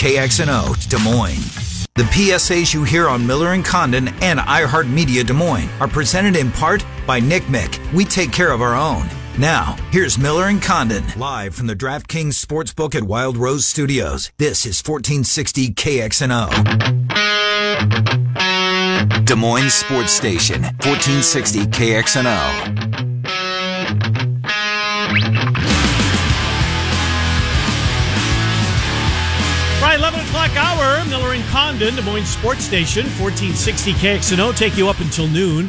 KXNO Des Moines. The PSAs you hear on Miller and Condon and iHeartMedia Des Moines are presented in part by Nick Mick. We take care of our own. Now, here's Miller and Condon live from the DraftKings Sportsbook at Wild Rose Studios. This is 1460 KXNO. Des Moines Sports Station, 1460 KXNO. Miller and Condon, Des Moines Sports Station, 1460 KXNO, take you up until noon.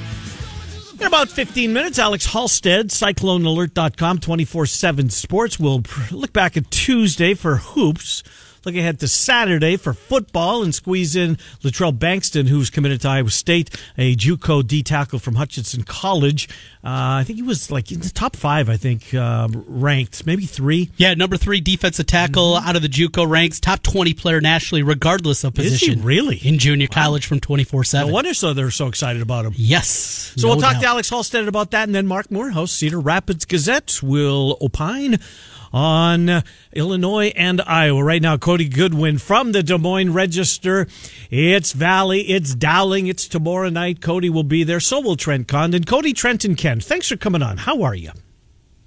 In about 15 minutes, Alex Halstead, CycloneAlert.com, 24 7 Sports. We'll look back at Tuesday for hoops. Look ahead to Saturday for football and squeeze in Latrell Bankston, who's committed to Iowa State, a JUCO D tackle from Hutchinson College. Uh, I think he was like in the top five, I think, uh, ranked, maybe three. Yeah, number three defensive tackle mm-hmm. out of the JUCO ranks, top 20 player nationally, regardless of position. really? In junior wow. college from 24 7. No wonder so they're so excited about him. Yes. So no we'll talk doubt. to Alex Halstead about that, and then Mark Morehouse, Cedar Rapids Gazette, will opine on Illinois and Iowa. Right now, Cody Goodwin from the Des Moines Register. It's Valley, it's Dowling, it's tomorrow night. Cody will be there. So will Trent Condon. Cody, Trent, and Ken, thanks for coming on. How are you?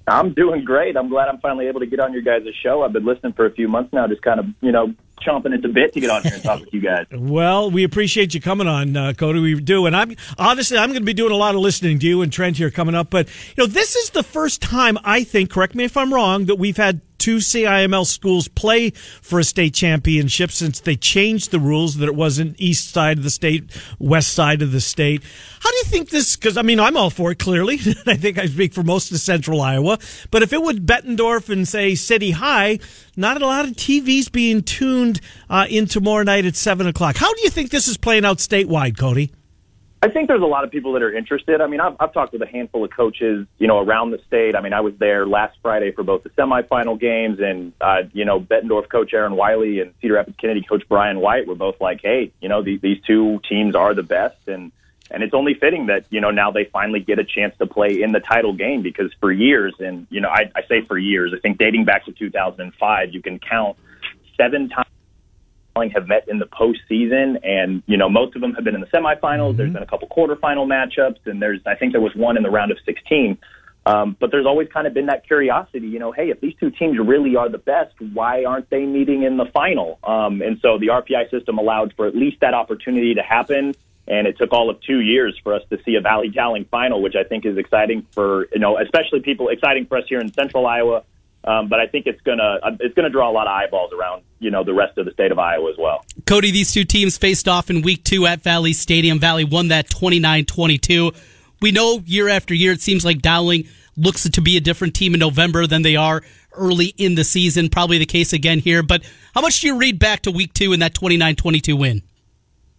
I'm doing great. I'm glad I'm finally able to get on your guys' show. I've been listening for a few months now, just kind of, you know, chomping at the bit to get on here and talk with you guys. Well, we appreciate you coming on, uh, Cody. We do, and I'm honestly, I'm going to be doing a lot of listening to you and Trent here coming up. But you know, this is the first time I think. Correct me if I'm wrong. That we've had two CIML schools play for a state championship since they changed the rules that it wasn't east side of the state, west side of the state. How do you think this? Because I mean, I'm all for it. Clearly, I think I speak for most of Central Iowa. But if it would Bettendorf and say City High, not a lot of TVs being tuned uh, in tomorrow night at seven o'clock. How do you think this is playing out statewide, Cody? I think there's a lot of people that are interested. I mean, I've, I've talked with a handful of coaches, you know, around the state. I mean, I was there last Friday for both the semifinal games, and uh, you know, Bettendorf coach Aaron Wiley and Cedar Rapids Kennedy coach Brian White were both like, "Hey, you know, these, these two teams are the best," and and it's only fitting that you know now they finally get a chance to play in the title game because for years, and you know, I, I say for years, I think dating back to 2005, you can count seven times have met in the postseason, and you know most of them have been in the semifinals. Mm-hmm. There's been a couple quarterfinal matchups, and there's I think there was one in the round of 16. Um, but there's always kind of been that curiosity, you know, hey, if these two teams really are the best, why aren't they meeting in the final? Um, and so the RPI system allowed for at least that opportunity to happen. And it took all of two years for us to see a Valley Dowling final, which I think is exciting for, you know, especially people, exciting for us here in central Iowa um, but I think it's gonna it's gonna draw a lot of eyeballs around you know the rest of the state of Iowa as well. Cody, these two teams faced off in week two at Valley Stadium. Valley won that 29-22. We know year after year it seems like Dowling looks to be a different team in November than they are early in the season. Probably the case again here. But how much do you read back to week two in that 29-22 win?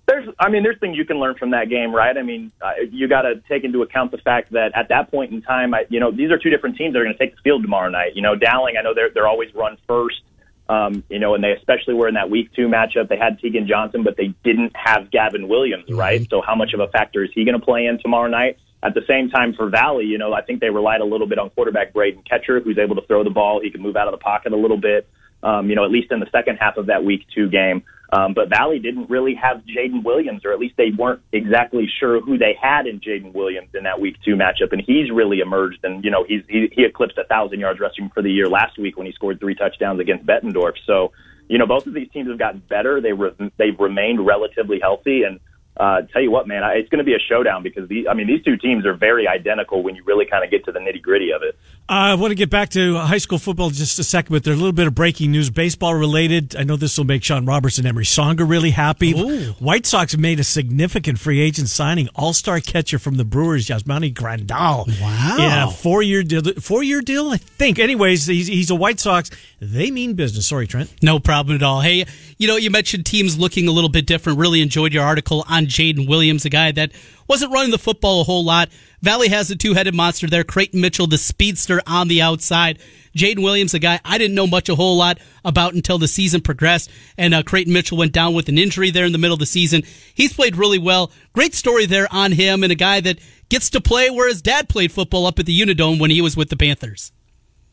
There's, I mean, there's things you can learn from that game, right? I mean, uh, you got to take into account the fact that at that point in time, I, you know, these are two different teams that are going to take the field tomorrow night. You know, Dowling, I know they're they're always run first, um, you know, and they especially were in that week two matchup. They had Tegan Johnson, but they didn't have Gavin Williams, mm-hmm. right? So how much of a factor is he going to play in tomorrow night? At the same time, for Valley, you know, I think they relied a little bit on quarterback Braden Ketcher, who's able to throw the ball. He can move out of the pocket a little bit. Um, you know, at least in the second half of that week two game. Um, but Valley didn't really have Jaden Williams, or at least they weren't exactly sure who they had in Jaden Williams in that week two matchup. And he's really emerged, and you know he's he, he eclipsed a thousand yards rushing for the year last week when he scored three touchdowns against Bettendorf. So you know both of these teams have gotten better. They re- they've remained relatively healthy, and uh, tell you what, man, it's going to be a showdown because the, I mean, these two teams are very identical when you really kind of get to the nitty gritty of it. Uh, I want to get back to high school football just a second, but there's a little bit of breaking news, baseball related. I know this will make Sean Roberts and Emery Songa really happy. Ooh. White Sox made a significant free agent signing, All Star catcher from the Brewers, Yasmani Grandal. Wow, yeah, four year deal, four year deal, I think. Anyways, he's, he's a White Sox. They mean business. Sorry, Trent. No problem at all. Hey, you know, you mentioned teams looking a little bit different. Really enjoyed your article on Jaden Williams a guy that wasn't running the football a whole lot. Valley has a two-headed monster there. Creighton Mitchell, the speedster on the outside. Jaden Williams, a guy I didn't know much a whole lot about until the season progressed. And uh, Creighton Mitchell went down with an injury there in the middle of the season. He's played really well. Great story there on him and a guy that gets to play where his dad played football up at the Unidome when he was with the Panthers.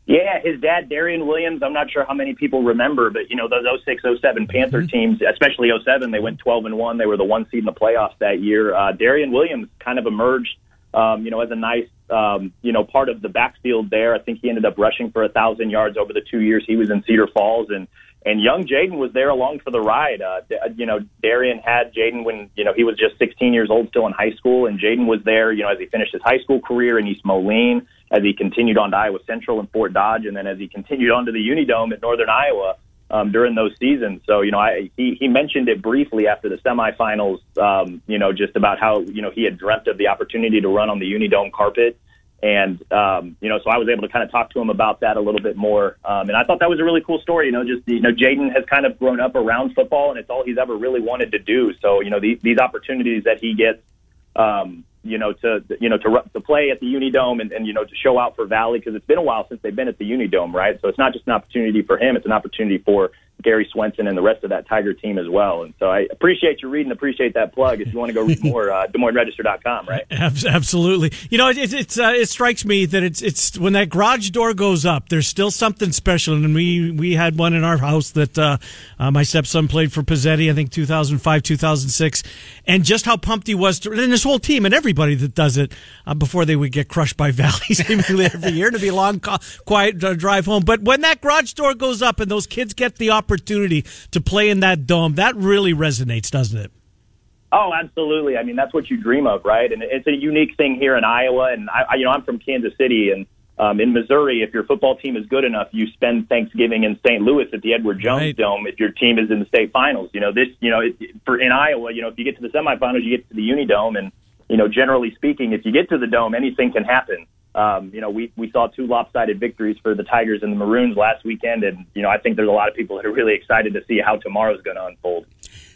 Yeah, his dad, Darian Williams. I'm not sure how many people remember, but you know those 06, 07 Panther mm-hmm. teams, especially 07, they went 12 and one. They were the one seed in the playoffs that year. Uh, Darian Williams kind of emerged, um, you know, as a nice, um, you know, part of the backfield there. I think he ended up rushing for a thousand yards over the two years he was in Cedar Falls, and and young Jaden was there along for the ride. Uh, you know, Darian had Jaden when you know he was just 16 years old, still in high school, and Jaden was there, you know, as he finished his high school career in East Moline as he continued on to Iowa Central and Fort Dodge, and then as he continued on to the Unidome at Northern Iowa um, during those seasons. So, you know, I, he, he mentioned it briefly after the semifinals, um, you know, just about how, you know, he had dreamt of the opportunity to run on the Unidome carpet. And, um, you know, so I was able to kind of talk to him about that a little bit more. Um, and I thought that was a really cool story. You know, just, you know, Jaden has kind of grown up around football and it's all he's ever really wanted to do. So, you know, these, these opportunities that he gets, um, you know, to you know to to play at the Unidome and, and you know to show out for Valley because it's been a while since they've been at the Unidome, right? So it's not just an opportunity for him; it's an opportunity for Gary Swenson and the rest of that Tiger team as well. And so I appreciate you reading, appreciate that plug. If you want to go read more, uh, DesMoinesRegister.com, right? Absolutely. You know, it, it's uh, it strikes me that it's it's when that garage door goes up, there's still something special. And we we had one in our house that uh, uh, my stepson played for Pizzetti, I think 2005, 2006, and just how pumped he was, to, and this whole team and everybody that does it uh, before they would get crushed by Valley seemingly every year to be a long, quiet uh, drive home. But when that garage door goes up and those kids get the opportunity opportunity to play in that dome, that really resonates, doesn't it? Oh, absolutely. I mean, that's what you dream of, right? And it's a unique thing here in Iowa. And I, you know, I'm from Kansas City, and um, in Missouri, if your football team is good enough, you spend Thanksgiving in St. Louis at the Edward Jones right. Dome. If your team is in the state finals, you know this. You know, it, for in Iowa, you know, if you get to the semifinals, you get to the Unidome, and you know, generally speaking, if you get to the dome, anything can happen. Um, you know, we, we saw two lopsided victories for the Tigers and the Maroons last weekend. And, you know, I think there's a lot of people that are really excited to see how tomorrow's going to unfold.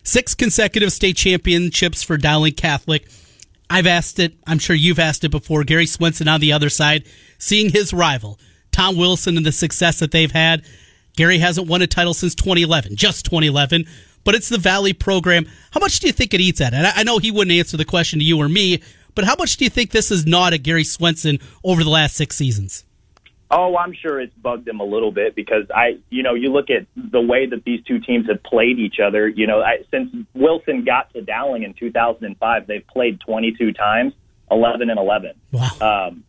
Six consecutive state championships for Dowling Catholic. I've asked it. I'm sure you've asked it before. Gary Swenson on the other side, seeing his rival, Tom Wilson, and the success that they've had. Gary hasn't won a title since 2011, just 2011, but it's the Valley program. How much do you think it eats at? And I know he wouldn't answer the question to you or me, but how much do you think this is not at Gary Swenson over the last six seasons? Oh, I'm sure it's bugged him a little bit because I, you know, you look at the way that these two teams have played each other. You know, I, since Wilson got to Dowling in 2005, they've played 22 times, 11 and 11. Wow. Um,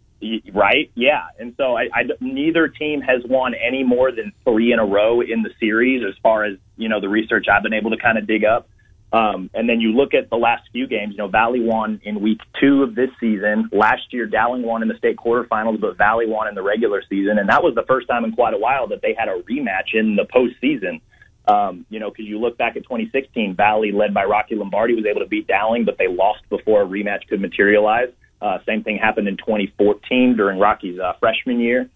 right? Yeah. And so I, I, neither team has won any more than three in a row in the series, as far as you know the research I've been able to kind of dig up. Um, and then you look at the last few games. You know, Valley won in week two of this season. Last year, Dowling won in the state quarterfinals, but Valley won in the regular season, and that was the first time in quite a while that they had a rematch in the postseason. Um, you know, because you look back at 2016, Valley, led by Rocky Lombardi, was able to beat Dowling, but they lost before a rematch could materialize. Uh, same thing happened in 2014 during Rocky's uh, freshman year.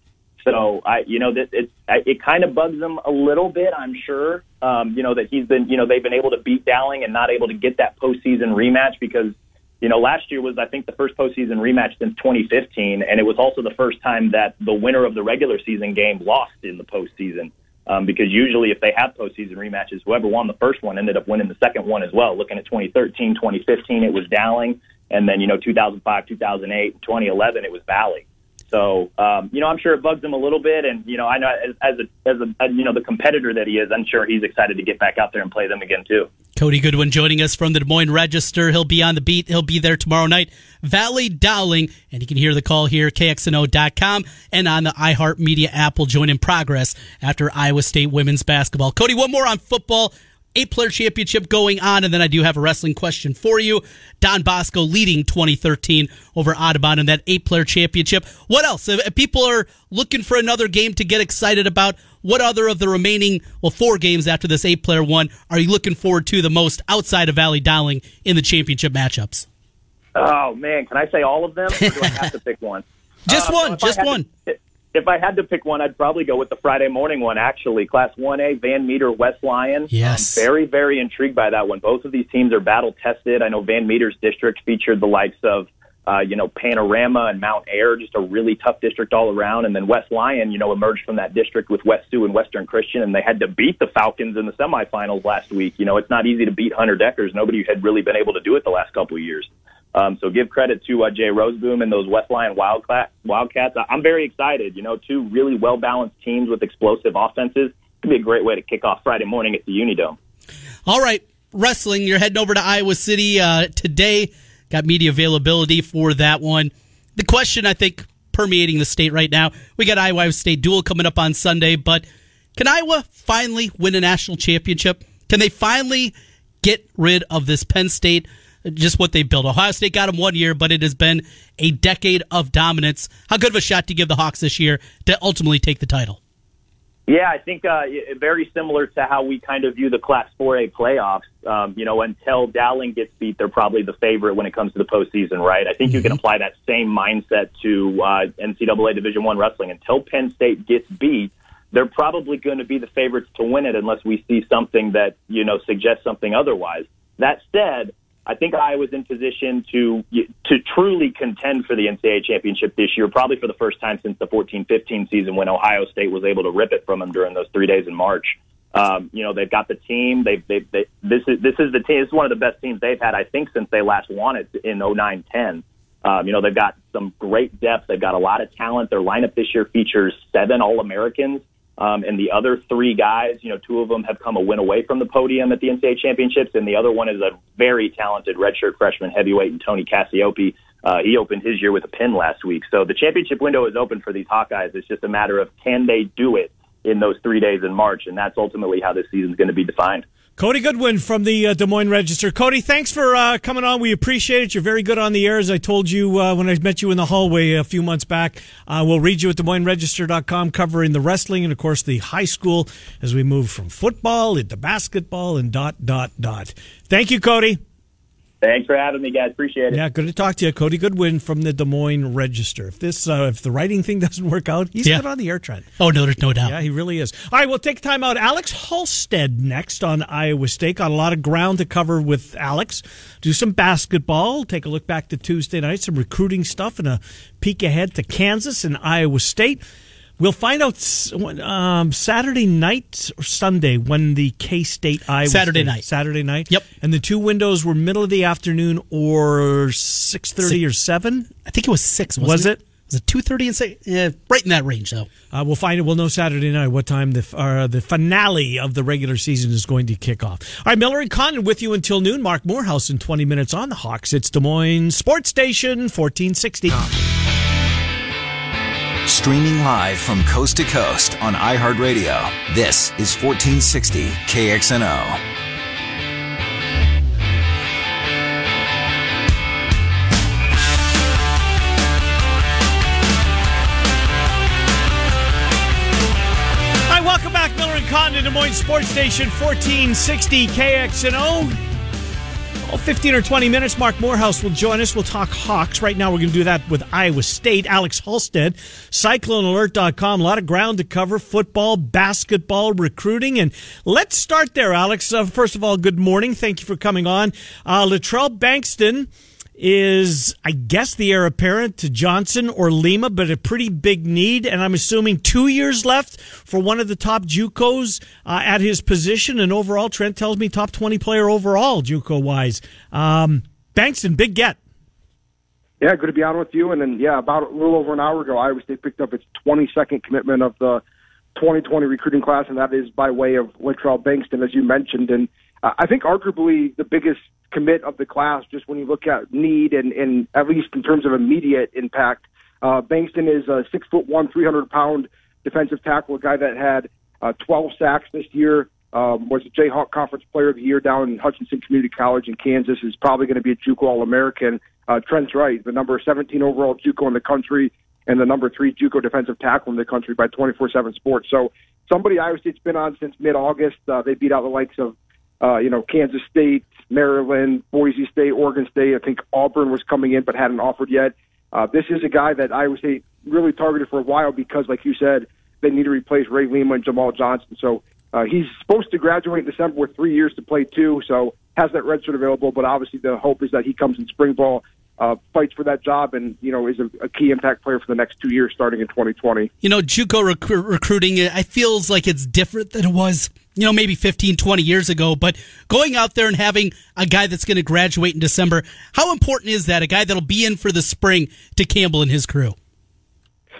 So I, you know, that it it kind of bugs him a little bit. I'm sure, um, you know, that he's been, you know, they've been able to beat Dowling and not able to get that postseason rematch because, you know, last year was I think the first postseason rematch since 2015, and it was also the first time that the winner of the regular season game lost in the postseason. Um, because usually, if they have postseason rematches, whoever won the first one ended up winning the second one as well. Looking at 2013, 2015, it was Dowling, and then you know 2005, 2008, 2011, it was Valley. So, um, you know, I'm sure it bugs him a little bit, and you know, I know as, as a as a you know the competitor that he is, I'm sure he's excited to get back out there and play them again too. Cody Goodwin joining us from the Des Moines Register. He'll be on the beat. He'll be there tomorrow night. Valley Dowling, and you can hear the call here, KXNO.com, and on the iHeartMedia app will join in progress after Iowa State women's basketball. Cody, one more on football eight player championship going on. And then I do have a wrestling question for you. Don Bosco leading 2013 over Audubon in that eight player championship. What else? If people are looking for another game to get excited about, what other of the remaining, well, four games after this eight player one are you looking forward to the most outside of Valley Dowling in the championship matchups? Oh, man. Can I say all of them? Or do I have to pick one? just uh, one. Just one. To, if I had to pick one, I'd probably go with the Friday morning one. Actually, Class One A, Van Meter, West Lyon. Yes, I'm very, very intrigued by that one. Both of these teams are battle tested. I know Van Meter's district featured the likes of. Uh, you know, Panorama and Mount Ayr, just a really tough district all around. And then West Lyon, you know, emerged from that district with West Sioux and Western Christian, and they had to beat the Falcons in the semifinals last week. You know, it's not easy to beat Hunter Dekkers. Nobody had really been able to do it the last couple of years. Um, so give credit to uh, Jay Rozeboom and those West Lyon Wildcat, Wildcats. I'm very excited. You know, two really well balanced teams with explosive offenses. Could be a great way to kick off Friday morning at the Unidome. All right, wrestling. You're heading over to Iowa City uh, today. Got media availability for that one. The question I think permeating the state right now. We got Iowa State duel coming up on Sunday, but can Iowa finally win a national championship? Can they finally get rid of this Penn State? Just what they built. Ohio State got them one year, but it has been a decade of dominance. How good of a shot to give the Hawks this year to ultimately take the title? Yeah, I think uh, very similar to how we kind of view the Class 4A playoffs. Um, you know, until Dowling gets beat, they're probably the favorite when it comes to the postseason, right? I think mm-hmm. you can mm-hmm. apply that same mindset to uh, NCAA Division One wrestling. Until Penn State gets beat, they're probably going to be the favorites to win it, unless we see something that you know suggests something otherwise. That said, I think Iowa's in position to to truly contend for the NCAA championship this year, probably for the first time since the 14-15 season when Ohio State was able to rip it from them during those three days in March. Um, you know, they've got the team. They've, they've, they, this is this is the team. This is one of the best teams they've had, I think, since they last won it in 09-10. Um, you know, they've got some great depth. They've got a lot of talent. Their lineup this year features seven All Americans. Um, and the other three guys, you know, two of them have come a win away from the podium at the NCAA championships, and the other one is a very talented redshirt freshman heavyweight, and Tony Cassioppi. Uh, he opened his year with a pin last week. So the championship window is open for these Hawkeyes. It's just a matter of can they do it in those three days in March, and that's ultimately how this season is going to be defined. Cody Goodwin from the uh, Des Moines Register. Cody, thanks for uh, coming on. We appreciate it. You're very good on the air, as I told you uh, when I met you in the hallway a few months back. Uh, we'll read you at Des Moines Register.com covering the wrestling and, of course, the high school as we move from football into basketball and dot, dot, dot. Thank you, Cody. Thanks for having me, guys. Appreciate it. Yeah, good to talk to you, Cody Goodwin from the Des Moines Register. If this, uh, if the writing thing doesn't work out, he's yeah. good on the air trend. Oh no, there's no doubt. Yeah, he really is. All right, we'll take time out. Alex Halstead next on Iowa State. Got a lot of ground to cover with Alex. Do some basketball. Take a look back to Tuesday night, some recruiting stuff, and a peek ahead to Kansas and Iowa State. We'll find out um, Saturday night or Sunday when the K State Iowa Saturday State, night. Saturday night. Yep. And the two windows were middle of the afternoon or six thirty or seven. I think it was six. Was it? it? Was it two thirty and six? Yeah, right in that range though. Uh, we'll find it. We'll know Saturday night what time the uh, the finale of the regular season is going to kick off. All right, Miller and Condon with you until noon. Mark Morehouse in twenty minutes on the Hawks. It's Des Moines Sports Station fourteen sixty. Streaming live from coast to coast on iHeartRadio. This is 1460 KXNO. Hi, welcome back, Miller and Condon, Des Moines Sports Station, 1460 KXNO. 15 or 20 minutes, Mark Morehouse will join us. We'll talk Hawks. Right now, we're going to do that with Iowa State. Alex Halstead, CycloneAlert.com. A lot of ground to cover football, basketball, recruiting. And let's start there, Alex. Uh, first of all, good morning. Thank you for coming on. Uh, Latrell Bankston is, I guess, the heir apparent to Johnson or Lima, but a pretty big need. And I'm assuming two years left for one of the top JUCOs uh, at his position. And overall, Trent tells me top 20 player overall, JUCO wise. Um, Bankston, big get. Yeah, good to be on with you. And then, yeah, about a little over an hour ago, Iowa State picked up its 22nd commitment of the 2020 recruiting class, and that is by way of Latrell Bankston, as you mentioned. And uh, I think arguably the biggest commit of the class, just when you look at need and, and at least in terms of immediate impact. Uh, Bankston is a six foot one, 300 pound defensive tackle, a guy that had uh, 12 sacks this year. Um, was a Jayhawk Conference Player of the Year down in Hutchinson Community College in Kansas. Is probably going to be a JUCO All American. Uh, Trent's right. The number 17 overall JUCO in the country and the number three JUCO defensive tackle in the country by 24/7 Sports. So somebody Iowa State's been on since mid-August. Uh, they beat out the likes of uh, you know, Kansas State, Maryland, Boise State, Oregon State. I think Auburn was coming in but hadn't offered yet. Uh, this is a guy that Iowa State really targeted for a while because, like you said, they need to replace Ray Lima and Jamal Johnson. So uh, he's supposed to graduate in December with three years to play too. So has that red shirt available. But obviously, the hope is that he comes in spring ball uh, fights for that job and you know is a, a, key impact player for the next two years starting in 2020 you know juco rec- recruiting it feels like it's different than it was you know, maybe 15, 20 years ago, but going out there and having a guy that's going to graduate in December, how important is that? A guy that'll be in for the spring to Campbell and his crew?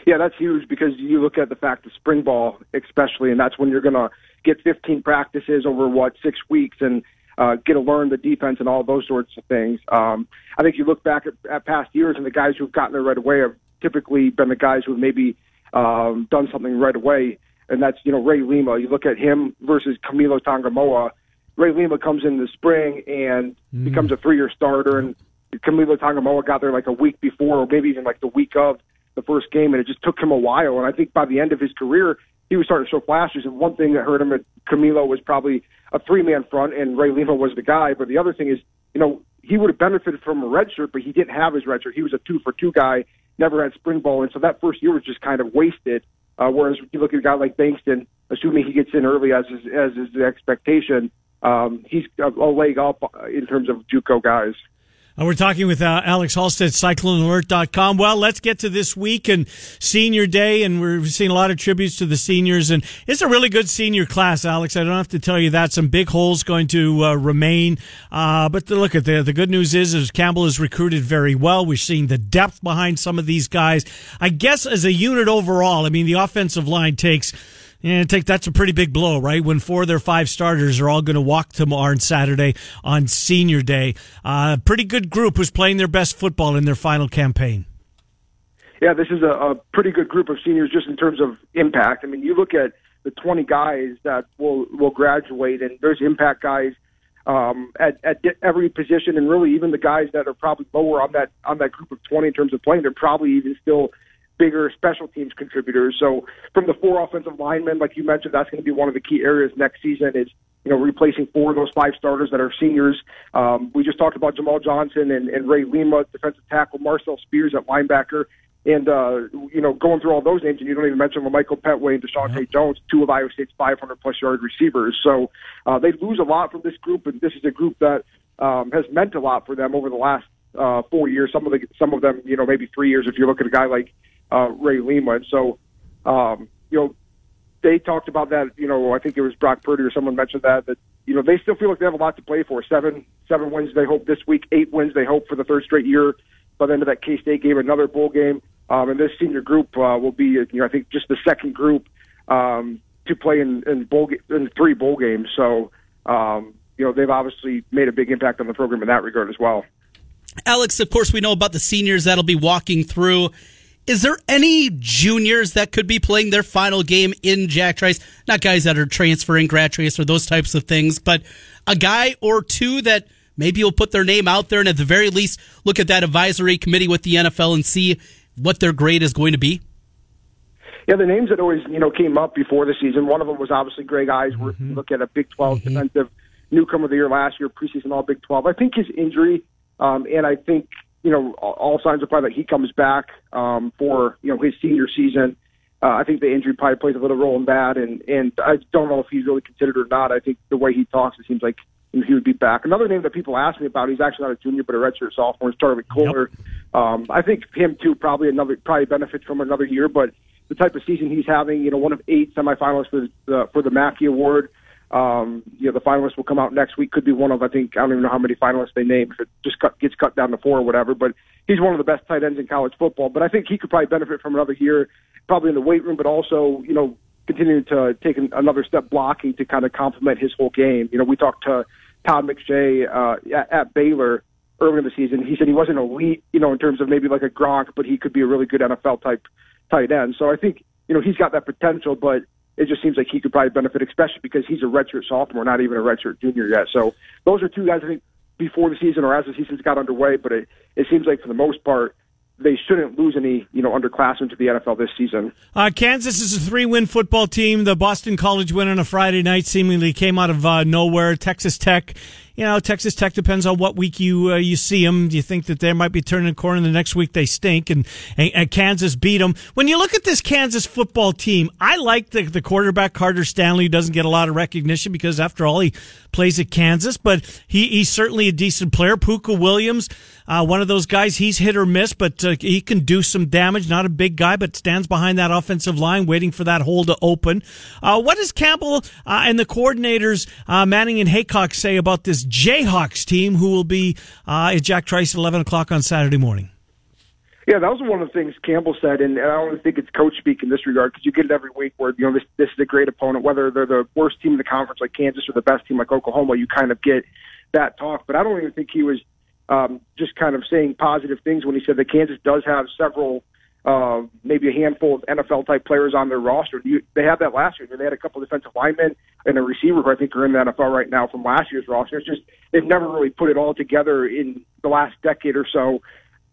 Yeah, that's huge because you look at the fact of spring ball, especially, and that's when you're going to get 15 practices over what six weeks and uh, get to learn the defense and all those sorts of things. Um, I think you look back at, at past years and the guys who've gotten there right away have typically been the guys who've maybe um, done something right away, and that's you know Ray Lima. You look at him versus Kamilo Tongamoa. Ray Lima comes in the spring and mm. becomes a three-year starter, and Kamilo Tongamoa got there like a week before, or maybe even like the week of the first game, and it just took him a while. And I think by the end of his career, he was starting to show flashes. And one thing that hurt him at Kamilo was probably a three-man front, and Ray Lima was the guy. But the other thing is, you know, he would have benefited from a red shirt, but he didn't have his red shirt. He was a two-for-two guy, never had spring ball, and so that first year was just kind of wasted. Uh, whereas you look at a guy like Bankston, assuming he gets in early as is, as is the expectation, um, he's a, leg up in terms of JUCO guys. Uh, we're talking with uh, Alex Halstead, CycloneAlert.com. Well, let's get to this week and Senior Day, and we're seeing a lot of tributes to the seniors. And it's a really good senior class, Alex. I don't have to tell you that. Some big holes going to uh, remain. Uh, but the, look at the the good news is, is Campbell is recruited very well. We're seeing the depth behind some of these guys. I guess as a unit overall, I mean, the offensive line takes yeah, take that's a pretty big blow, right? When four of their five starters are all going to walk tomorrow on Saturday on Senior Day. Uh, pretty good group who's playing their best football in their final campaign. Yeah, this is a, a pretty good group of seniors just in terms of impact. I mean, you look at the 20 guys that will will graduate, and there's impact guys um, at, at every position, and really even the guys that are probably lower on that on that group of 20 in terms of playing, they're probably even still bigger special teams contributors. So from the four offensive linemen, like you mentioned, that's going to be one of the key areas next season is, you know, replacing four of those five starters that are seniors. Um, we just talked about Jamal Johnson and, and Ray Lima, defensive tackle, Marcel Spears at linebacker. And, uh, you know, going through all those names, and you don't even mention Michael Pettway and Deshaunte yeah. Jones, two of Iowa State's 500 plus yard receivers. So uh, they lose a lot from this group, and this is a group that um, has meant a lot for them over the last uh, four years. Some of the some of them, you know, maybe three years. If you look at a guy like uh, Ray Lima. And so, um, you know, they talked about that. You know, I think it was Brock Purdy or someone mentioned that that you know they still feel like they have a lot to play for. Seven seven wins they hope this week. Eight wins they hope for the third straight year. By the end of that K State game, another bowl game. Um, and this senior group uh, will be, you know, I think just the second group um, to play in, in bowl in three bowl games. So, um, you know, they've obviously made a big impact on the program in that regard as well. Alex, of course, we know about the seniors that'll be walking through. Is there any juniors that could be playing their final game in Jack Trice? Not guys that are transferring, grad Trice, or those types of things, but a guy or two that maybe will put their name out there and at the very least look at that advisory committee with the NFL and see what their grade is going to be? Yeah, the names that always you know came up before the season. One of them was obviously Greg Eisworth. Mm-hmm. Look at a Big 12 mm-hmm. defensive newcomer of the year last year, preseason All Big 12. I think his injury, um, and I think you know, all signs are probably that he comes back um, for you know his senior season. Uh, I think the injury probably plays a little role in that, and and I don't know if he's really considered or not. I think the way he talks, it seems like you know, he would be back. Another name that people ask me about, he's actually not a junior but a redshirt sophomore, is Charlie Kolar. Yep. Um, I think him too probably another probably benefits from another year, but the type of season he's having, you know, one of eight semifinalists for the for the Mackey Award. Um, you know, the finalists will come out next week. Could be one of, I think, I don't even know how many finalists they name if it just cut, gets cut down to four or whatever. But he's one of the best tight ends in college football. But I think he could probably benefit from another year, probably in the weight room, but also, you know, continuing to take an, another step blocking to kind of complement his whole game. You know, we talked to Todd McShay uh, at, at Baylor earlier in the season. He said he wasn't elite, you know, in terms of maybe like a Gronk, but he could be a really good NFL type tight end. So I think, you know, he's got that potential, but it just seems like he could probably benefit, especially because he's a redshirt sophomore, not even a redshirt junior yet. So those are two guys I think before the season or as the season's got underway. But it, it seems like for the most part, they shouldn't lose any, you know, underclassmen to the NFL this season. Uh, Kansas is a three-win football team. The Boston College win on a Friday night seemingly came out of uh, nowhere. Texas Tech you know, Texas Tech depends on what week you uh, you see them. Do you think that they might be turning a corner? The next week they stink, and, and, and Kansas beat them. When you look at this Kansas football team, I like the the quarterback Carter Stanley. Who doesn't get a lot of recognition because after all he plays at Kansas, but he, he's certainly a decent player. Pooka Williams, uh, one of those guys. He's hit or miss, but uh, he can do some damage. Not a big guy, but stands behind that offensive line, waiting for that hole to open. Uh, what does Campbell uh, and the coordinators uh, Manning and Heacock say about this Jayhawks team, who will be uh, at Jack Trice at eleven o'clock on Saturday morning? Yeah, that was one of the things Campbell said, and I don't think it's coach speak in this regard because you get it every week where you know this this is a great opponent, whether they're the worst team in the conference like Kansas or the best team like Oklahoma, you kind of get that talk. But I don't even think he was um, just kind of saying positive things when he said that Kansas does have several, uh, maybe a handful of NFL type players on their roster. You, they had that last year. They had a couple of defensive linemen and a receiver who I think are in the NFL right now from last year's roster. It's just they've never really put it all together in the last decade or so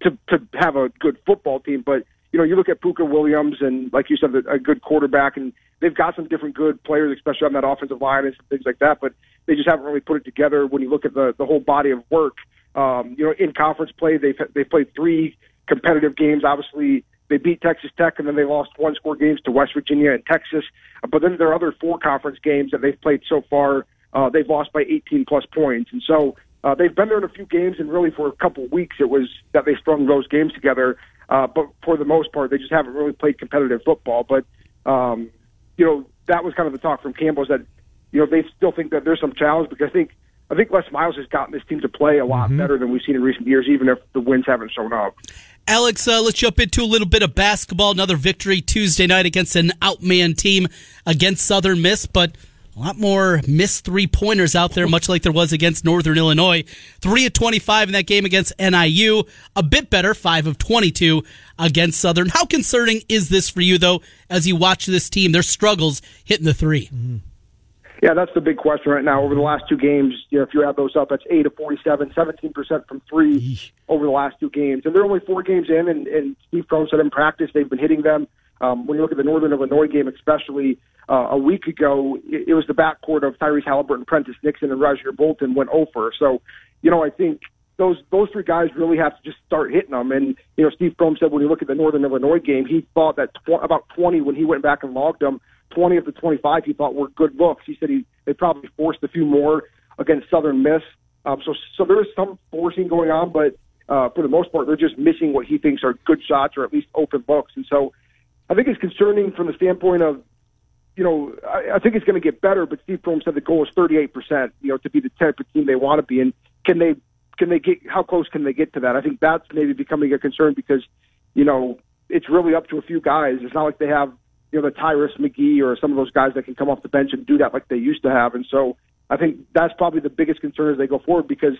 to to have a good football team. But you know, you look at Pooka Williams and like you said, a good quarterback, and they've got some different good players, especially on that offensive line and some things like that. But they just haven't really put it together. When you look at the the whole body of work, um, you know, in conference play, they've they've played three competitive games. Obviously, they beat Texas Tech, and then they lost one score games to West Virginia and Texas. But then their other four conference games that they've played so far, uh, they've lost by 18 plus points, and so uh, they've been there in a few games, and really for a couple weeks, it was that they strung those games together. Uh, but for the most part, they just haven't really played competitive football. But um, you know, that was kind of the talk from Campbell's that you know they still think that there's some challenge because I think I think Les Miles has gotten this team to play a lot mm-hmm. better than we've seen in recent years, even if the wins haven't shown up. Alex, uh, let's jump into a little bit of basketball. Another victory Tuesday night against an outman team against Southern Miss, but a lot more missed three pointers out there, much like there was against Northern Illinois. Three of 25 in that game against NIU. A bit better, five of 22 against Southern. How concerning is this for you, though, as you watch this team, their struggles hitting the 3 mm-hmm. Yeah, that's the big question right now. Over the last two games, you know, if you add those up, that's 8 of 47, 17% from three over the last two games. And they're only four games in, and, and Steve Prohm said in practice they've been hitting them. Um, when you look at the Northern Illinois game, especially uh, a week ago, it, it was the backcourt of Tyrese Haliburton, Prentiss Nixon, and Rasir Bolton went over. So, you know, I think those those three guys really have to just start hitting them. And you know, Steve Prohm said when you look at the Northern Illinois game, he thought that tw- about 20 when he went back and logged them, 20 of the 25 he thought were good looks. He said he they probably forced a few more against Southern Miss. Um, so so there is some forcing going on, but uh, for the most part, they're just missing what he thinks are good shots or at least open looks. And so I think it's concerning from the standpoint of, you know, I, I think it's going to get better. But Steve Prohm said the goal is 38 percent, you know, to be the type of team they want to be. And can they can they get how close can they get to that? I think that's maybe becoming a concern because, you know, it's really up to a few guys. It's not like they have you know the Tyrus McGee or some of those guys that can come off the bench and do that like they used to have. And so I think that's probably the biggest concern as they go forward because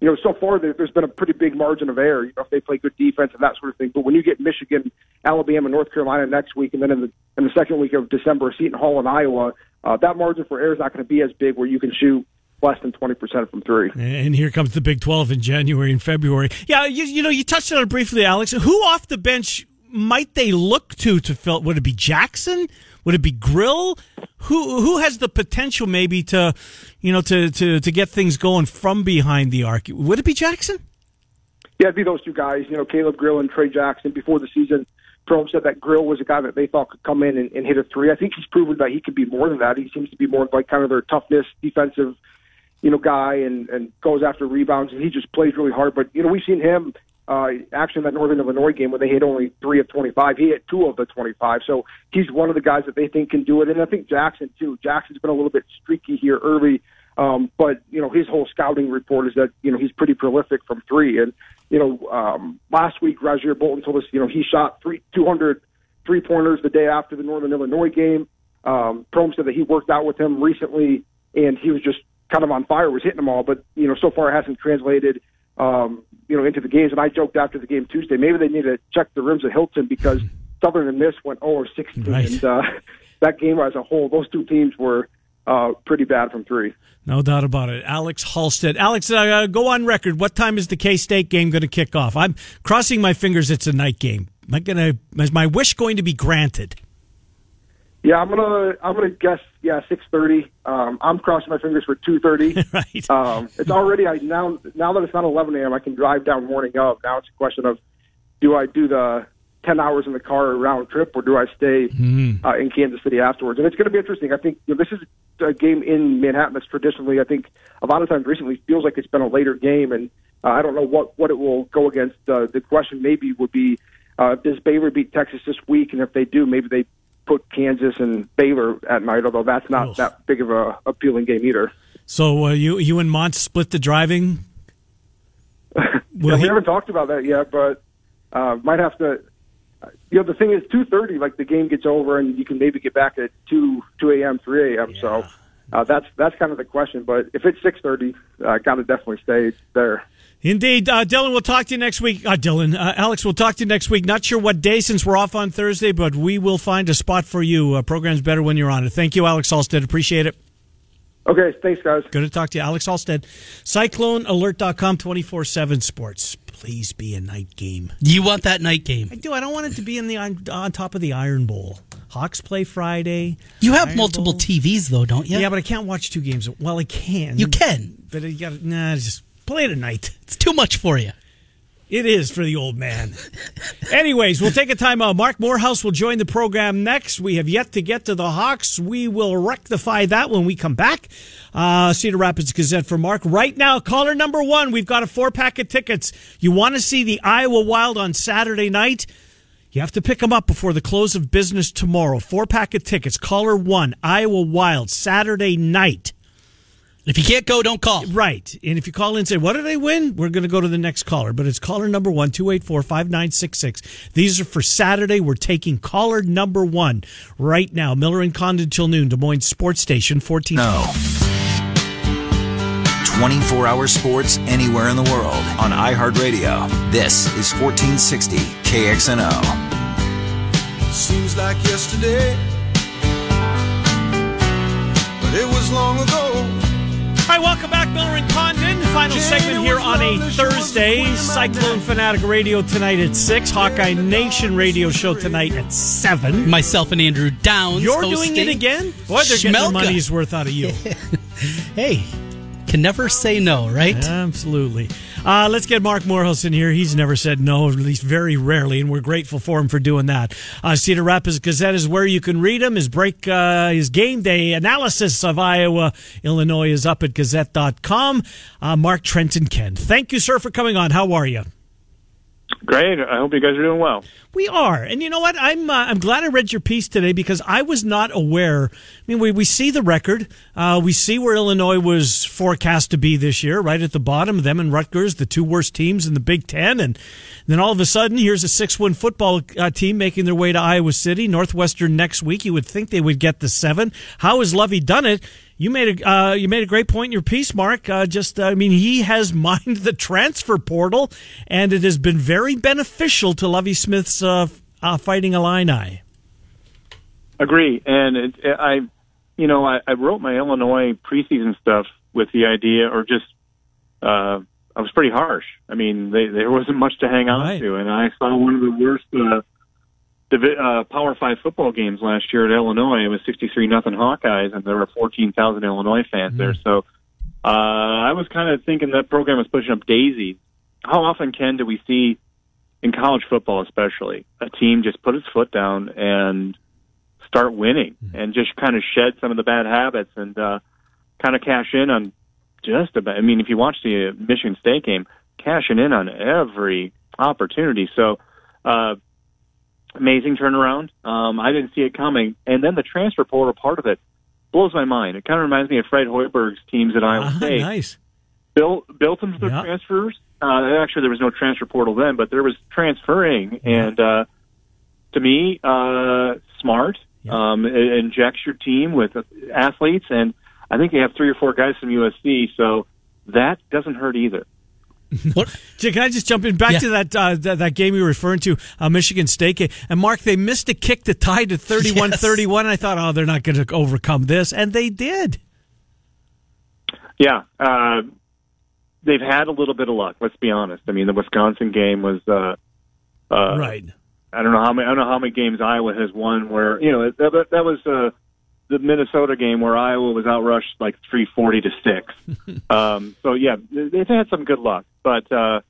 you know, so far there, there's been a pretty big margin of error. You know, if they play good defense and that sort of thing. But when you get Michigan, Alabama, North Carolina next week, and then in the in the second week of December, Seton Hall and Iowa, uh, that margin for error is not going to be as big where you can shoot less than 20% from three. And here comes the Big 12 in January and February. Yeah, you, you know, you touched on it briefly, Alex. Who off the bench might they look to to fill? Would it be Jackson? Would it be Grill? Who who has the potential maybe to, you know, to to to get things going from behind the arc? Would it be Jackson? Yeah, it'd be those two guys. You know, Caleb Grill and Tre Jackson. Before the season, Prohm said that Grill was a guy that they thought could come in and, and hit a three. I think he's proven that he could be more than that. He seems to be more like kind of their toughness, defensive, you know, guy, and and goes after rebounds, and he just plays really hard. But you know, we've seen him uh, actually in that Northern Illinois game where they hit only three of 25. He hit two of the 25. So he's one of the guys that they think can do it. And I think Jackson, too. Jackson's been a little bit streaky here early. Um, but, you know, his whole scouting report is that, you know, he's pretty prolific from three. And, you know, um, last week, Rasir Bolton told us, you know, he shot three, 200 three pointers the day after the Northern Illinois game. Um, Prohm said that he worked out with him recently and he was just kind of on fire, was hitting them all. But, you know, so far it hasn't translated um, you know, into the games. And I joked after the game Tuesday, maybe they need to check the rims at Hilton because Southern and Miss went 0 16. Right. And uh, that game as a whole, those two teams were uh, pretty bad from three. No doubt about it. Alex Halstead. Alex, uh, go on record. What time is the K State game going to kick off? I'm crossing my fingers it's a night game. Am I gonna, is my wish going to be granted? Yeah, I'm gonna I'm gonna guess yeah six thirty. Um, I'm crossing my fingers for two thirty. right. Um, it's already I now now that it's not 11 a.m. I can drive down morning of. Now it's a question of do I do the 10 hours in the car round trip or do I stay uh, in Kansas City afterwards? And it's going to be interesting. I think you know, this is a game in Manhattan that's traditionally I think a lot of times recently feels like it's been a later game, and uh, I don't know what what it will go against. Uh, the question maybe would be uh, does Baylor beat Texas this week, and if they do, maybe they put Kansas and Baylor at night. Although that's not Oof. that big of a appealing game either. So uh, you you and Mont split the driving. Yeah, we haven't talked about that yet, but uh, might have to. You know, the thing is, two thirty, like the game gets over, and you can maybe get back at two two a.m., three a.m. So uh, that's that's kind of the question. But if it's six thirty, uh, got to definitely stay there. Indeed, uh, Dylan. We'll talk to you next week. Uh, Dylan, uh, Alex, we'll talk to you next week. Not sure what day since we're off on Thursday, but we will find a spot for you. Uh, program's better when you're on it. Thank you, Alex Halstead. Appreciate it. Okay, thanks, guys. Good to talk to you, Alex Halstead. CycloneAlert.com, twenty four seven Sports. Please be a night game. You want that night game. I do. I don't want it to be in the on, on top of the Iron Bowl. Hawks play Friday. You have Iron multiple Bowl. TVs though, don't you? Yeah, but I can't watch two games. Well, I can. You can. but you got nah. Just play it at night. It's too much for you. It is for the old man. Anyways, we'll take a time out. Mark Morehouse will join the program next. We have yet to get to the Hawks. We will rectify that when we come back. Uh, Cedar Rapids Gazette for Mark. Right now, caller number one, we've got a four pack of tickets. You want to see the Iowa Wild on Saturday night? You have to pick them up before the close of business tomorrow. Four pack of tickets. Caller one, Iowa Wild, Saturday night. If you can't go, don't call. Right. And if you call in and say, what did they win? We're going to go to the next caller. But it's caller number one, 284 5966. These are for Saturday. We're taking caller number one right now. Miller and Condon till noon, Des Moines Sports Station, 14. No. 24 hour sports anywhere in the world on iHeartRadio. This is 1460 KXNO. Seems like yesterday, but it was long ago. All right, welcome back, Miller and Condon. Final segment here on a Thursday. Cyclone Fanatic Radio tonight at 6. Hawkeye Nation Radio Show tonight at 7. Myself and Andrew Downs. You're hosting. doing it again? Boy, they're getting their Schmelka. money's worth out of you. Hey, can never say no, right? Absolutely. Uh, let's get Mark Morehouse in here. He's never said no, at least very rarely, and we're grateful for him for doing that. Uh, Cedar Rapids Gazette is where you can read him. His break, uh, his game day analysis of Iowa, Illinois is up at gazette.com. Uh, Mark Trenton Ken. Thank you, sir, for coming on. How are you? Great. I hope you guys are doing well. We are, and you know what? I'm uh, I'm glad I read your piece today because I was not aware. I mean, we, we see the record, uh, we see where Illinois was forecast to be this year, right at the bottom. Them and Rutgers, the two worst teams in the Big Ten, and then all of a sudden, here's a six-win football uh, team making their way to Iowa City, Northwestern next week. You would think they would get the seven. How has Lovie done it? You made a uh, you made a great point in your piece, Mark. Uh, just I mean, he has mined the transfer portal, and it has been very beneficial to Lovie Smith's uh, uh, Fighting Illini. Agree. And it, I, you know, I, I wrote my Illinois preseason stuff with the idea, or just, uh, I was pretty harsh. I mean, they, there wasn't much to hang on Right. to, and I saw one of the worst uh, uh, Power Five football games last year at Illinois. It was sixty-three nothing Hawkeyes, and there were fourteen thousand Illinois fans there. So uh, I was kind of thinking that program was pushing up Daisy. How often, Ken, do we see in college football, especially, a team just put its foot down and start winning and just kind of shed some of the bad habits and uh, kind of cash in on just about. I mean, if you watch the uh, Michigan State game, cashing in on every opportunity. So, uh, amazing turnaround. Um, I didn't see it coming, and then the transfer portal part of it blows my mind. It kind of reminds me of Fred Hoiberg's teams at Iowa Ah, State nice. built built them through Yeah. transfers. Uh, actually, there was no transfer portal then, but there was transferring, and uh, to me, uh, smart. Yeah. Um, it injects your team with athletes, and I think they have three or four guys from USC, so that doesn't hurt either. What? Can I just jump in back Yeah. to that, uh, that that game you were referring to, uh, Michigan State game? And Mark, they missed a kick to tie to 31-31. I thought, oh, they're not going to overcome this, and they did. Yeah, uh, they've had a little bit of luck. Let's be honest. I mean, the Wisconsin game was uh, uh, right. I don't know how many I don't know how many games Iowa has won where you know that that was uh, the Minnesota game where Iowa was outrushed like three forty to six. um, so yeah, they've had some good luck, but uh,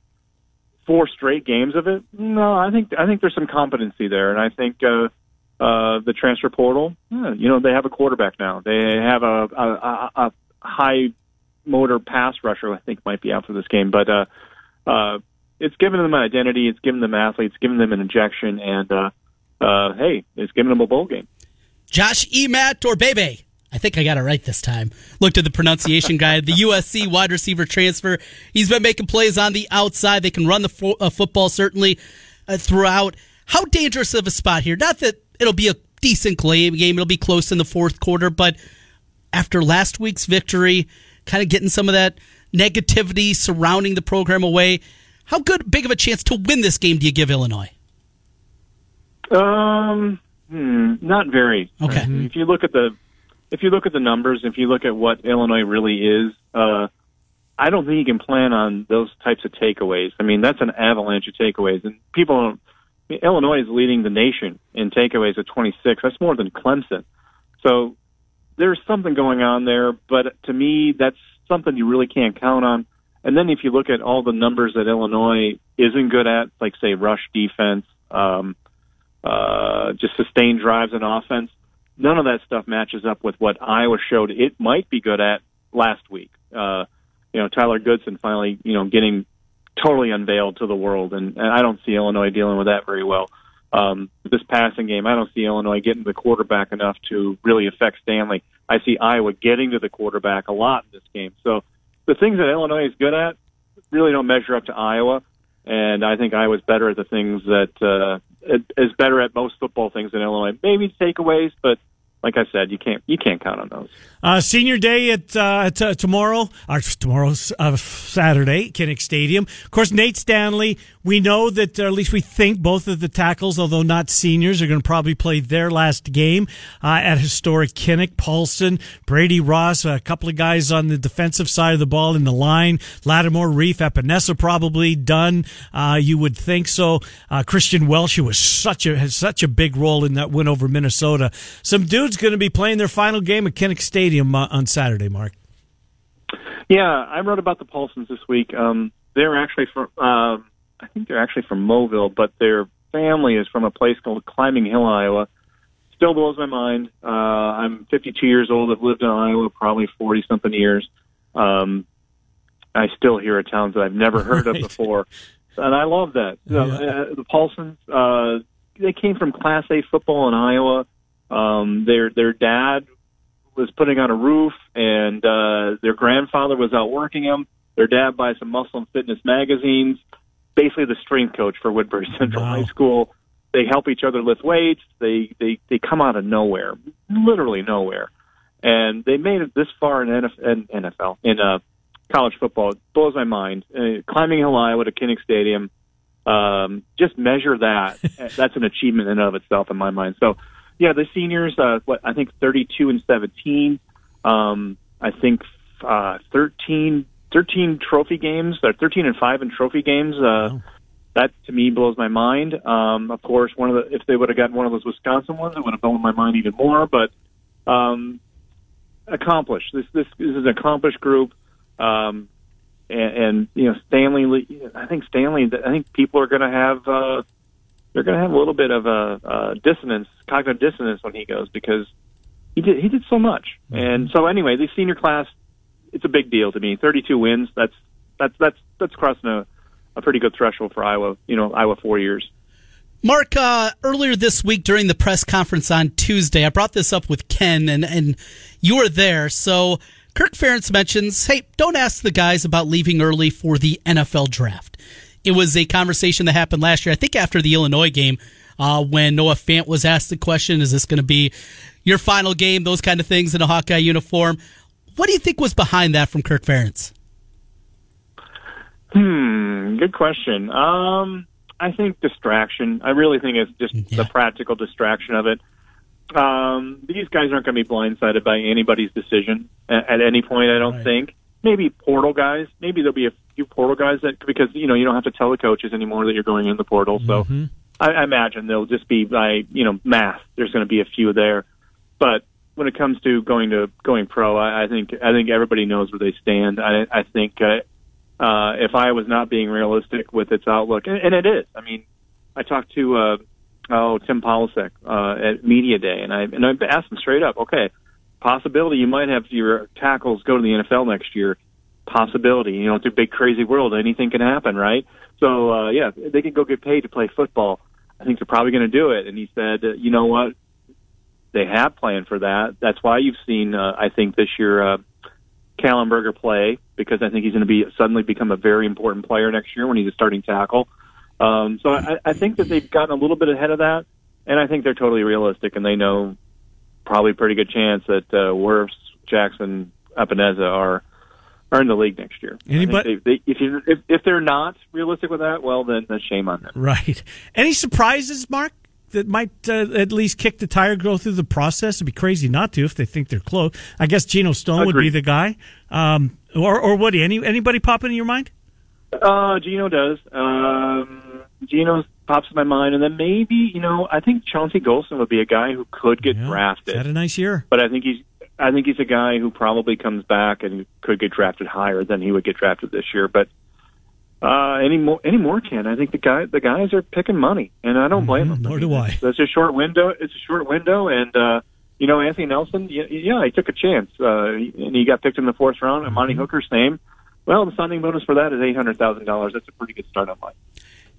four straight games of it, no, I think I think there's some competency there, and I think uh, uh, the transfer portal, yeah, you know, they have a quarterback now. They have a, a, a, a high motor pass rusher. I think might be out for this game, but uh, uh, it's given them an identity. It's given them athletes. it's Given them an injection, and uh, uh, hey, it's given them a bowl game. Josh Imatorbhebhe. I think I got it right this time. Looked at the pronunciation guide. The USC wide receiver transfer. He's been making plays on the outside. They can run the fo- uh, football certainly uh, throughout. How dangerous of a spot here? Not that it'll be a decent game. It'll be close in the fourth quarter, but after last week's victory, kind of getting some of that negativity surrounding the program away. How good, big of a chance to win this game do you give Illinois? Um, hmm, not very. Okay. If you look at the, if you look at the numbers, if you look at what Illinois really is, uh, I don't think you can plan on those types of takeaways. I mean, that's an avalanche of takeaways, and people don't. I mean, Illinois is leading the nation in takeaways at 26. That's more than Clemson. So there's something going on there, but to me, that's something you really can't count on. And then if you look at all the numbers that Illinois isn't good at, like say rush defense, um, uh, just sustained drives and offense, none of that stuff matches up with what Iowa showed it might be good at last week. Uh, you know, Tyler Goodson finally, you know, getting totally unveiled to the world, and, and I don't see Illinois dealing with that very well. Um, this passing game, I don't see Illinois getting the quarterback enough to really affect Stanley. I see Iowa getting to the quarterback a lot in this game. So the things that Illinois is good at really don't measure up to Iowa, and I think Iowa's better at the things that uh, is better at most football things than Illinois. Maybe takeaways, but like I said, you can't you can't count on those. Uh, senior day at uh, tomorrow, or tomorrow's uh, Saturday, Kinnick Stadium. Of course, Nate Stanley. We know that, or at least we think, both of the tackles, although not seniors, are going to probably play their last game uh, at historic Kinnick. Paulsen, Brady Ross, a couple of guys on the defensive side of the ball in the line. Lattimore, Reiff, Epenesa probably done. Uh, you would think so. Uh, Kristian Welch, who was such a has such a big role in that win over Minnesota. Some dudes going to be playing their final game at Kinnick Stadium uh, on Saturday. Mark. Yeah, I wrote about the Paulsens this week. Um, they're actually from, uh, I think they're actually from Moville, but their family is from a place called Climbing Hill, Iowa. Still blows my mind. Uh, I'm 52 years old. I've lived in Iowa probably 40 something years. Um, I still hear of towns that I've never heard Right. of before, and I love that. Yeah. uh, the Paulsens, uh, they came from Class A football in Iowa. Um, their their dad was putting on a roof, and uh, their grandfather was out working them. Their dad buys some muscle and fitness magazines. Basically, the strength coach for Woodbury Central Wow. High School. They help each other lift weights. They they they come out of nowhere, literally nowhere, and they made it this far in NF, in NFL in uh, college football. It blows my mind. Uh, climbing Hill, Iowa to Kinnick Stadium. Um, just measure that. That's an achievement in and of itself in my mind. So, yeah, the seniors, uh, what I think 32 and 17. Um, I think uh, 13, 13 trophy games, or 13 and five in trophy games. Uh, That to me blows my mind. Um, of course, one of the if they would have gotten one of those Wisconsin ones, it would have blown my mind even more. But um, accomplished. This this, this is an accomplished group. Um, and, and you know Stanley. I think Stanley. I think people are going to have uh, they're going to have a little bit of a, uh dissonance, cognitive dissonance when he goes because he did he did so much. And so anyway, the senior class, it's a big deal to me. Thirty two wins. That's that's that's that's crossing a, a pretty good threshold for Iowa. You know, Iowa four years. Mark, uh, earlier this week during the press conference on Tuesday, I brought this up with Ken, and, and you were there. So Kirk Ferentz mentions, hey, don't ask the guys about leaving early for the NFL draft. It was a conversation that happened last year, I think after the Illinois game, uh, when Noah Fant was asked the question, is this going to be your final game, those kind of things in a Hawkeye uniform. What do you think was behind that from Kirk Ferentz? Hmm, good question. Um, I think distraction. I really think it's just Yeah. the practical distraction of it. Um, these guys aren't going to be blindsided by anybody's decision at, at any point. I don't Right. think. Maybe portal guys. Maybe there'll be a few portal guys that because you know you don't have to tell the coaches anymore that you're going in the portal. So I, I imagine they'll just be by you know math. There's going to be a few there, but when it comes to going to going pro, I, I think I think everybody knows where they stand. I, I think uh, uh, if I was not being realistic with its outlook, and, and it is. I mean, I talked to uh, oh Tim Polasek uh, at media day, and I and I asked him straight up, okay, possibility you might have your tackles go to the NFL next year. Possibility, you know, it's a big crazy world. Anything can happen, right? So uh, yeah, they can go get paid to play football. I think they're probably going to do it. And he said, uh, you know what? They have planned for that. That's why you've seen, uh, I think, this year uh, Kallenberger play because I think he's going to be suddenly become a very important player next year when he's a starting tackle. Um, so I, I think that they've gotten a little bit ahead of that, and I think they're totally realistic, and they know probably pretty good chance that uh, Wirfs, Jackson, Epenesa are are in the league next year. Anybody? They, they, if, you, if if they're not realistic with that, well, then, then shame on them. Right. Any surprises, Mark, that might uh, at least kick the tire, go through the process? It'd be crazy not to if they think they're close. I guess Geno Stone would be the guy, um, or or Woody. Any anybody pop into your mind? Uh, Geno does. Um, Geno pops in my mind, and then maybe you know I think Chauncey Golston would be a guy who could get Yeah, drafted, had a nice year. but I think he's I think he's a guy who probably comes back and could get drafted higher than he would get drafted this year. But uh, any more any more can I think the guy the guys are picking money, and I don't blame them. Mm-hmm. nor do I. It's a short window. It's a short window, and uh, you know Anthony Nelson. y- Yeah, he took a chance, uh, and he got picked in the fourth round. And Amani Mm-hmm. Hooker, same. Well, the signing bonus for that is eight hundred thousand dollars. That's a pretty good start on life.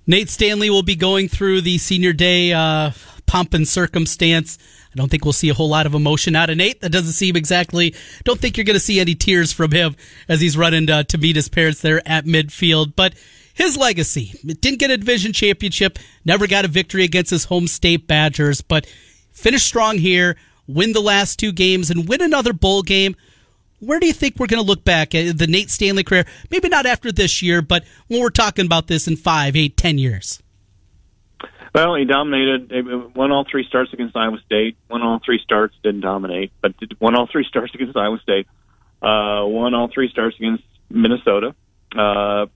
Nate Stanley will be going through the senior day uh, pomp and circumstance. I don't think we'll see a whole lot of emotion out of Nate. That doesn't seem exactly. Don't think you're going to see any tears from him as he's running to meet his parents there at midfield. But his legacy didn't get a division championship, never got a victory against his home state Badgers, but finished strong here, win the last two games, and win another bowl game. Where do you think we're going to look back at the Nate Stanley career? Maybe not after this year, but when we're talking about this in five, eight, ten years. Well, he dominated. Won all three starts against Iowa State. Won all three starts, didn't dominate, but did- won all three starts against Iowa State. Uh, won all three starts against Minnesota. Uh,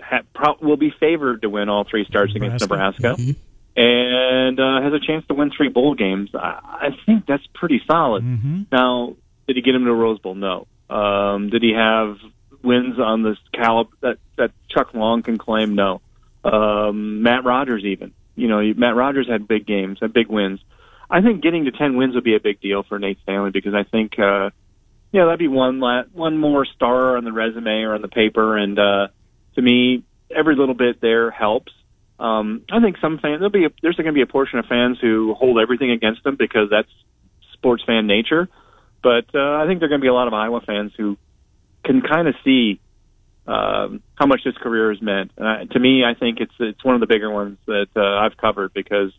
ha, pro- will be favored to win all three starts against Nebraska. Nebraska, and uh, has a chance to win three bowl games. I, I think that's pretty solid. Now, did he get him to a Rose Bowl? No. Um, did he have wins on this caliber that that Chuck Long can claim? No. Um, Matt Rodgers even. You know, Matt Rodgers had big games, had big wins. I think getting to ten wins would be a big deal for Nate Stanley because I think, uh, yeah, that'd be one la- one more star on the resume or on the paper, and uh, to me, every little bit there helps. Um, I think some fans there'll be a, there's going to be a portion of fans who hold everything against them because that's sports fan nature, but uh, I think there are going to be a lot of Iowa fans who can kind of see um, how much this career has meant. Uh, to me, I think it's it's one of the bigger ones that uh, I've covered because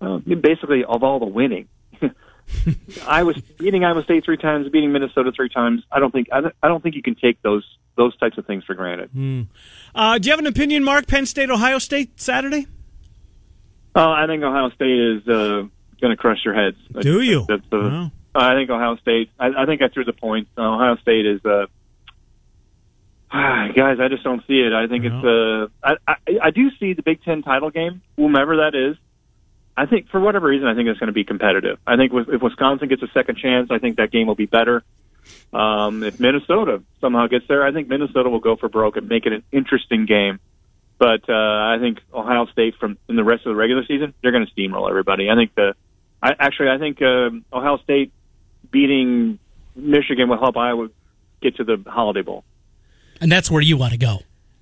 uh, basically of all the winning, I was beating Iowa State three times, beating Minnesota three times. I don't think I don't, I don't think you can take those those types of things for granted. Uh, do you have an opinion, Mark? Penn State, Ohio State, Saturday? Uh, I think Ohio State is uh, going to crush your heads. Do you? That's the, Wow. I think Ohio State. I, I think I threw the point. Uh, Ohio State is. Guys, I just don't see it. I think it's. Uh, I, I I do see the Big Ten title game, whomever that is. I think for whatever reason, I think it's going to be competitive. I think if Wisconsin gets a second chance, I think that game will be better. Um, if Minnesota somehow gets there, I think Minnesota will go for broke and make it an interesting game. But uh, I think Ohio State, from in the rest of the regular season, they're going to steamroll everybody. I think the, I actually I think uh, Ohio State beating Michigan will help Iowa get to the Holiday Bowl. And that's where you want to go.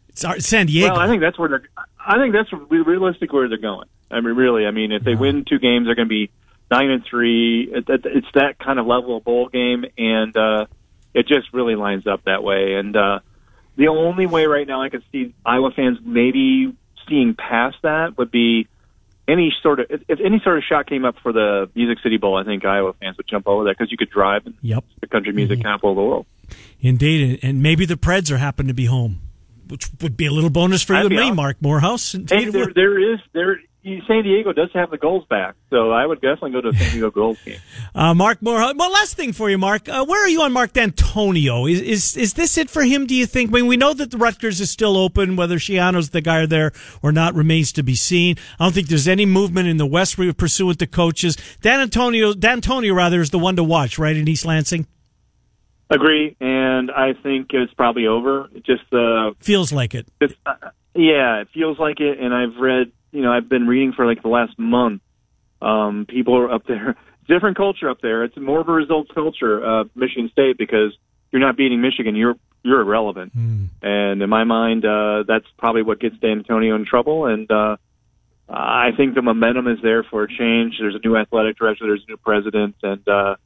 It's our- San Diego. Well, I think that's where they're. I think that's realistic where they're going. I mean, really. I mean, if they win two games, they're going to be nine and three. It, it, it's that kind of level of bowl game, and uh, it just really lines up that way. And uh, the only way right now I can see Iowa fans maybe seeing past that would be any sort of if, any sort of shot came up for the Music City Bowl. I think Iowa fans would jump over that because you could drive and Yep. the country music mm-hmm. capital of the world. Indeed, and maybe the Preds are happen to be home, which would be a little bonus for you and me, out. Mark Morehouse. Hey, there, there is there. San Diego does have the Gulls back, so I would definitely go to a San Diego Gulls game. Uh, Mark Moore. One last thing for you, Mark. Uh, where are you on Mark Dantonio? Is, is is this it for him? Do you think? I mean, we know that the Rutgers is still open. Whether Schiano's the guy there or not remains to be seen. I don't think there's any movement in the West pursuant to coaches. Dan Antonio, D'Antonio rather, is the one to watch, right in East Lansing. Agree, and I think it's probably over. It just uh, feels like it. It's, uh, yeah, it feels like it, and I've read you know, I've been reading for like the last month. Um, people are up there. Different culture up there. It's more of a results culture, uh, Michigan State, because you're not beating Michigan, you're you're irrelevant. Mm. And in my mind, uh, that's probably what gets Dan Antonio in trouble. And uh, I think the momentum is there for a change. There's a new athletic director. There's a new president, and uh,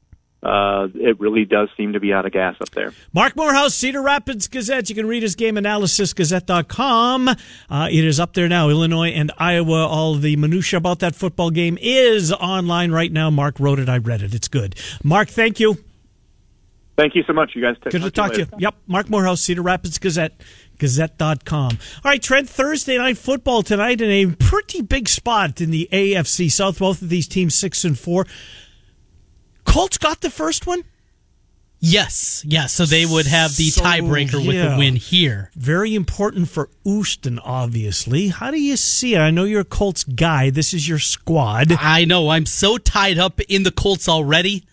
uh, it really does seem to be out of gas up there. Mark Morehouse, Cedar Rapids Gazette. You can read his game analysis, gazette.com. Uh, it is up there now. Illinois and Iowa. All the minutia about that football game is online right now. Mark wrote it. I read it. It's good. Mark, thank you. Thank you so much, you guys. Good to talk to you. Yep. Mark Morehouse, Cedar Rapids Gazette, gazette.com. All right, Trent, Thursday night football tonight in a pretty big spot in the AFC South. Both of these teams six and four. Colts got the first one? Yes, yes. So they would have the so, tiebreaker with yeah. the win here. Very important for Houston, obviously. How do you see it? I know you're a Colts guy. This is your squad. I know. I'm so tied up in the Colts already.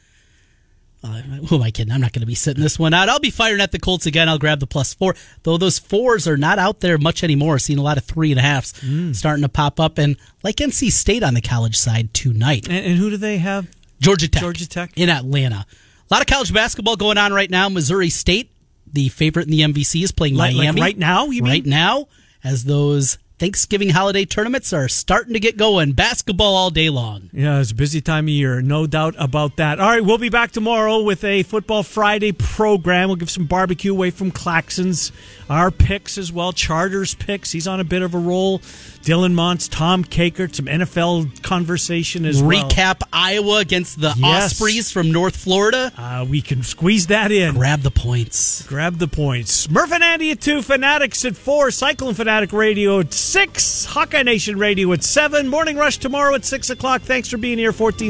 Uh, who am I kidding? I'm not going to be sitting this one out. I'll be firing at the Colts again. I'll grab the plus four. Though those fours are not out there much anymore. Seeing a lot of three and a halfs mm. starting to pop up. And like NC State on the college side tonight. And, and who do they have? Georgia Tech. Georgia Tech. In Atlanta. A lot of college basketball going on right now. Missouri State, the favorite in the MVC, is playing like, Miami. Like right now, you mean? Right now, as those Thanksgiving holiday tournaments are starting to get going. Basketball all day long. Yeah, it's a busy time of year. No doubt about that. All right, we'll be back tomorrow with a Football Friday program. We'll give some barbecue away from Claxons. Our picks as well. Charters picks. He's on a bit of a roll. Dylan Montz, Tom Kakert, some NFL conversation as well. Recap Iowa against the yes. Ospreys from North Florida. Uh, we can squeeze that in. Grab the points. Grab the points. Murph and Andy at 2, Fanatics at 4, Cyclone Fanatic Radio at 6, Hawkeye Nation Radio at 7, Morning Rush tomorrow at 6 o'clock. Thanks for being here, 14.